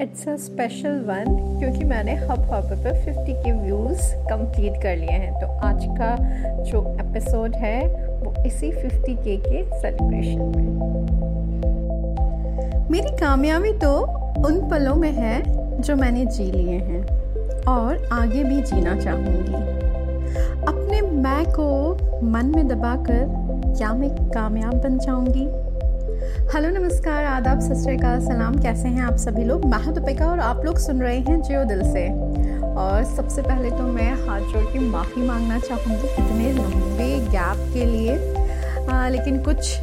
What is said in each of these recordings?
It's a special one क्योंकि मैंने hub hub पर 50 के व्यूज़ कंप्लीट कर लिए हैं। तो आज का जो एपिसोड है, वो इसी 50 के के सेलिब्रेशन में। मेरी कामयाबी तो उन पलों में है जो मैंने जी लिए हैं, और आगे भी जीना चाहूँगी। अपने मैं को मन में दबाकर क्या मैं कामयाब बन जाऊँगी? हेलो नमस्कार आदाब सत सलाम। कैसे हैं आप सभी लोग? मैं हूँ दीपिका और आप लोग सुन रहे हैं जियो दिल से। और सबसे पहले तो मैं हाथ जोड़ के माफ़ी मांगना चाहूँगी इतने लंबे गैप के लिए। आ, लेकिन कुछ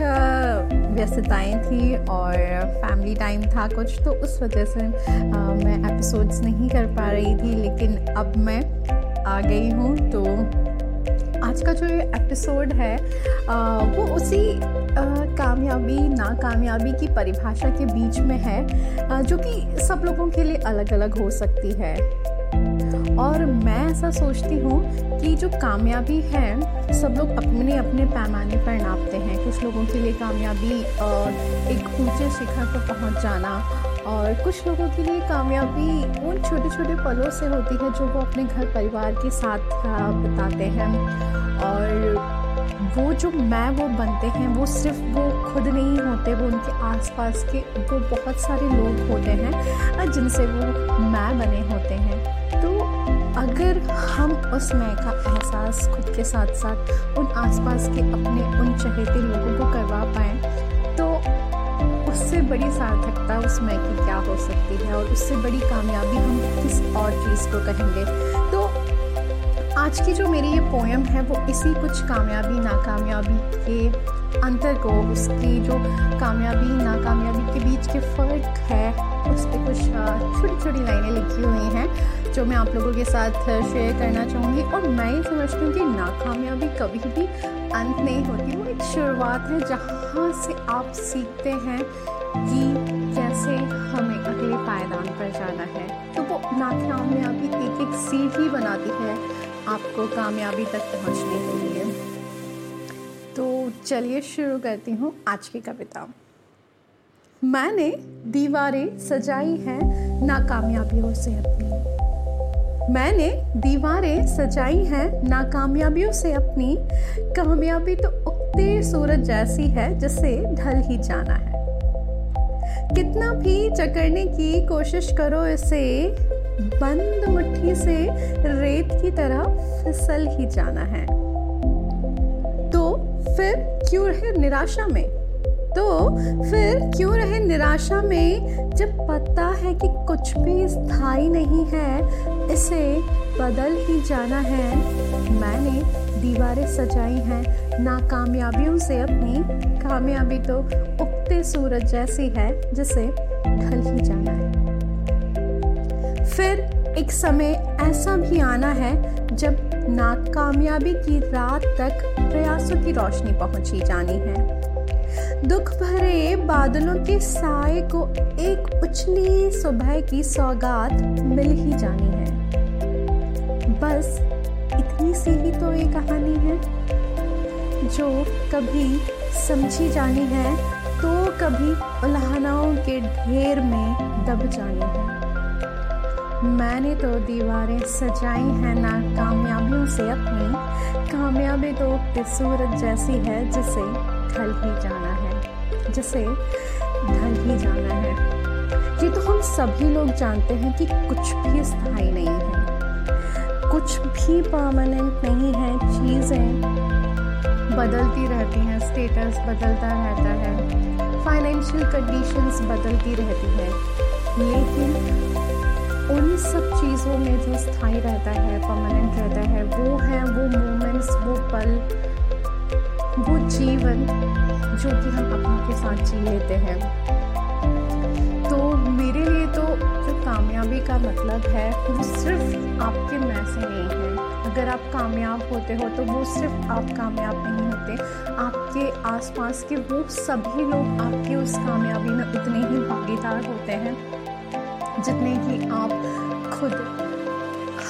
व्यस्तताएँ थी और फैमिली टाइम था कुछ तो उस वजह से आ, मैं एपिसोड्स नहीं कर पा रही थी। लेकिन अब मैं आ गई हूँ तो आज का जो एपिसोड है आ, वो उसी कामयाबी, नाकामयाबी की परिभाषा के बीच में है जो कि सब लोगों के लिए अलग अलग हो सकती है। और मैं ऐसा सोचती हूँ कि जो कामयाबी है, सब लोग अपने अपने पैमाने पर नापते हैं। कुछ लोगों के लिए कामयाबी एक ऊँचे शिखर पर पहुँच जाना और कुछ लोगों के लिए कामयाबी उन छोटे छोटे पलों से होती है जो वो अपने घर परिवार के साथ बताते हैं। और वो जो मैं वो बनते हैं, वो सिर्फ़ वो खुद नहीं होते, वो उनके आसपास के, वो बहुत सारे लोग होते हैं जिनसे वो मैं बने होते हैं। तो अगर हम उस मैं का एहसास खुद के साथ साथ उन आसपास के अपने उन चहेते लोगों को करवा पाएँ तो उससे बड़ी सार्थकता उस मैं की क्या हो सकती है, और उससे बड़ी कामयाबी हम किस और चीज़ को कहेंगे तो आज की जो मेरी ये पोएम है, वो इसी कुछ कामयाबी, नाकामयाबी के अंतर को, उसकी जो कामयाबी, नाकामयाबी के बीच के फ़र्क है, उस पर कुछ छोटी छोटी लाइनें लिखी हुई हैं, जो मैं आप लोगों के साथ शेयर करना चाहूँगी। और मैं ये समझती हूँ कि नाकामयाबी कभी भी अंत नहीं होती। वो एक शुरुआत है, जहाँ से आप सीखते हैं कि कैसे हमें अगले पायदान पर जाना है। तो वो नाकामयाबी एक एक सीढ़ी बनाती है आपको कामयाबी तक पहुँचने के लिए। तो चलिए शुरू करती हूँ आज की कविता। मैंने दीवारें सजाई हैं नाकामयाबियों से अपनी मैंने दीवारें सजाई हैं नाकामयाबियों से अपनी कामयाबी तो उगते सूरज जैसी है, जिसे ढल ही जाना है। कितना भी चकरने की कोशिश करो इसे बंद मुट्ठी से रेत की तरह फिसल ही जाना है। तो फिर क्यों रहे निराशा में? तो फिर क्यों रहे निराशा में? जब पता है कि कुछ भी स्थायी नहीं है, इसे बदल ही जाना है। मैंने दीवारें सजाई हैं, नाकामयाबियों से अपनी। कामयाबी तो उगते सूरज जैसी है, जिसे ढल ही जाना है। फिर एक समय ऐसा भी आना है जब नाकामयाबी की रात तक प्रयासों की रोशनी पहुँची जानी है। दुख भरे बादलों के साय को एक उछली सुबह की सौगात मिल ही जानी है। बस इतनी सी ही तो ये कहानी है। जो कभी समझी जानी है तो कभी उल्हनाओं के ढेर में दब जानी है। मैंने तो दीवारें सजाई हैं ना कामयाबियों से अपनी। कामयाबी तो सूरज जैसी है, जिसे ढल ही जाना है, जिसे ढल ही जाना है। ये तो हम सभी लोग जानते हैं कि कुछ भी स्थायी नहीं है। कुछ भी परमानेंट नहीं है, चीज़ें बदलती रहती हैं स्टेटस बदलता रहता है। फाइनेंशियल कंडीशंस बदलती रहती है। लेकिन उन सब चीज़ों में जो स्थायी रहता है परमानेंट रहता है, वो है वो मोमेंट्स वो पल, वो जीवन जो कि हम अपनों के साथ जी लेते हैं। तो मेरे लिए तो जो कामयाबी का मतलब है, वो सिर्फ़ आपके मैं से नहीं है। अगर आप कामयाब होते हो तो वो सिर्फ़ आप कामयाब नहीं होते। आपके आसपास के वो सभी लोग आपके उस कामयाबी में उतने ही भागीदार होते हैं। जितने कि आप खुद,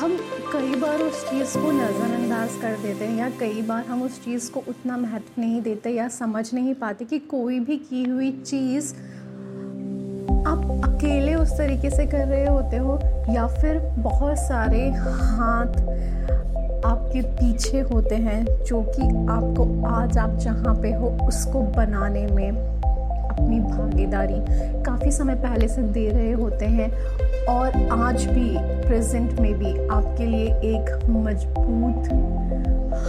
हम कई बार उस चीज़ को नज़रअंदाज कर देते हैं या कई बार हम उस चीज़ को उतना महत्व नहीं देते या समझ नहीं पाते कि कोई भी की हुई चीज़ आप अकेले उस तरीके से कर रहे होते हो या फिर बहुत सारे हाथ आपके पीछे होते हैं जो कि आपको आज आप जहाँ पे हो उसको बनाने में। अपनी भागीदारी काफ़ी समय पहले से दे रहे होते हैं और आज भी प्रेजेंट में भी आपके लिए एक मज़बूत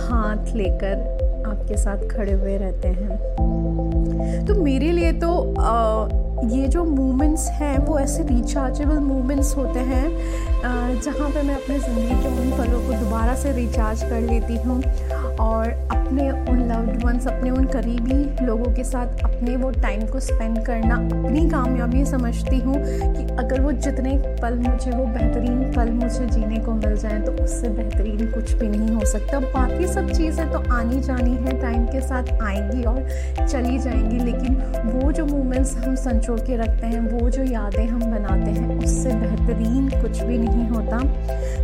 हाथ लेकर आपके साथ खड़े हुए रहते हैं। तो मेरे लिए तो आ, ये जो मोमेंट्स हैं वो ऐसे रिचार्जेबल मोमेंट्स होते हैं जहाँ पे मैं अपने ज़िंदगी के उन पलों को दोबारा से रिचार्ज कर लेती हूँ। और अपने उन लव्ड वंस अपने उन करीबी लोगों के साथ अपने वो टाइम को स्पेंड करना अपनी कामयाबी समझती हूँ कि अगर वो जितने पल मुझे, वो बेहतरीन पल मुझे जीने को मिल जाए तो उससे बेहतरीन कुछ भी नहीं हो सकता। बाकी सब चीज़ें तो आनी जानी है टाइम के साथ आएँगी और चली जाएँगी, लेकिन वो जो मोमेंट्स हम संजो के रखते हैं, वो जो यादें हम बनाते हैं, उससे बेहतरीन कुछ भी नहीं होता।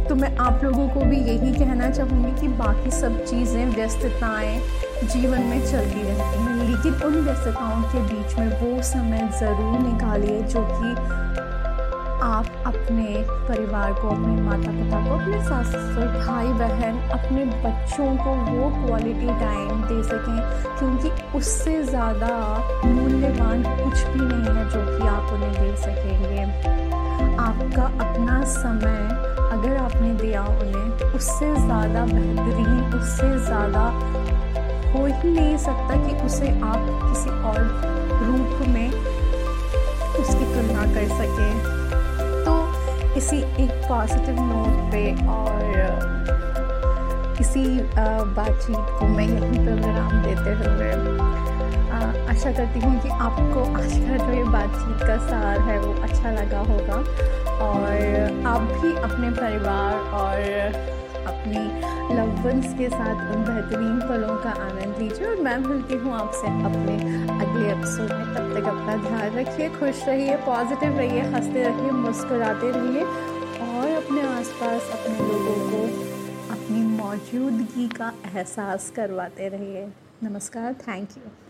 तो मैं आप लोगों को भी यही कहना चाहूँगी कि बाकी सब चीज़ें व्यस्तताएँ जीवन में चलती रहती हैं, लेकिन उन व्यस्तताओं के बीच में वो समय ज़रूर निकालिए जो कि आप अपने परिवार को, अपने माता पिता को, अपने सास ससुर भाई बहन अपने बच्चों को वो क्वालिटी टाइम दे सकें, क्योंकि उससे ज़्यादा मूल्यवान कुछ भी नहीं है जो कि आप उन्हें दे सकेंगे। आपका अपना समय अगर आपने दिया उन्हें उससे ज़्यादा बेहतरीन, उससे ज़्यादा हो ही नहीं सकता कि उसे आप किसी और रूप में उसकी तुलना कर सकें। तो इसी एक पॉजिटिव नोट पे और इसी बातचीत को मैं यहीं पर विराम देते हुए आशा करती हूँ कि आपको आज का जो ये बातचीत का सार है वो अच्छा लगा होगा। और आप भी अपने परिवार और अपनी लव के साथ उन बेहतरीन पलों का आनंद लीजिए और मैं मिलती हूँ आपसे अपने अगले एपिसोड में। तब तक अपना ध्यान रखिए, खुश रहिए पॉजिटिव रहिए, हँसते रहिए, मुस्कुराते रहिए और अपने आसपास अपने लोगों को अपनी मौजूदगी का एहसास करवाते रहिए। नमस्कार थैंक यू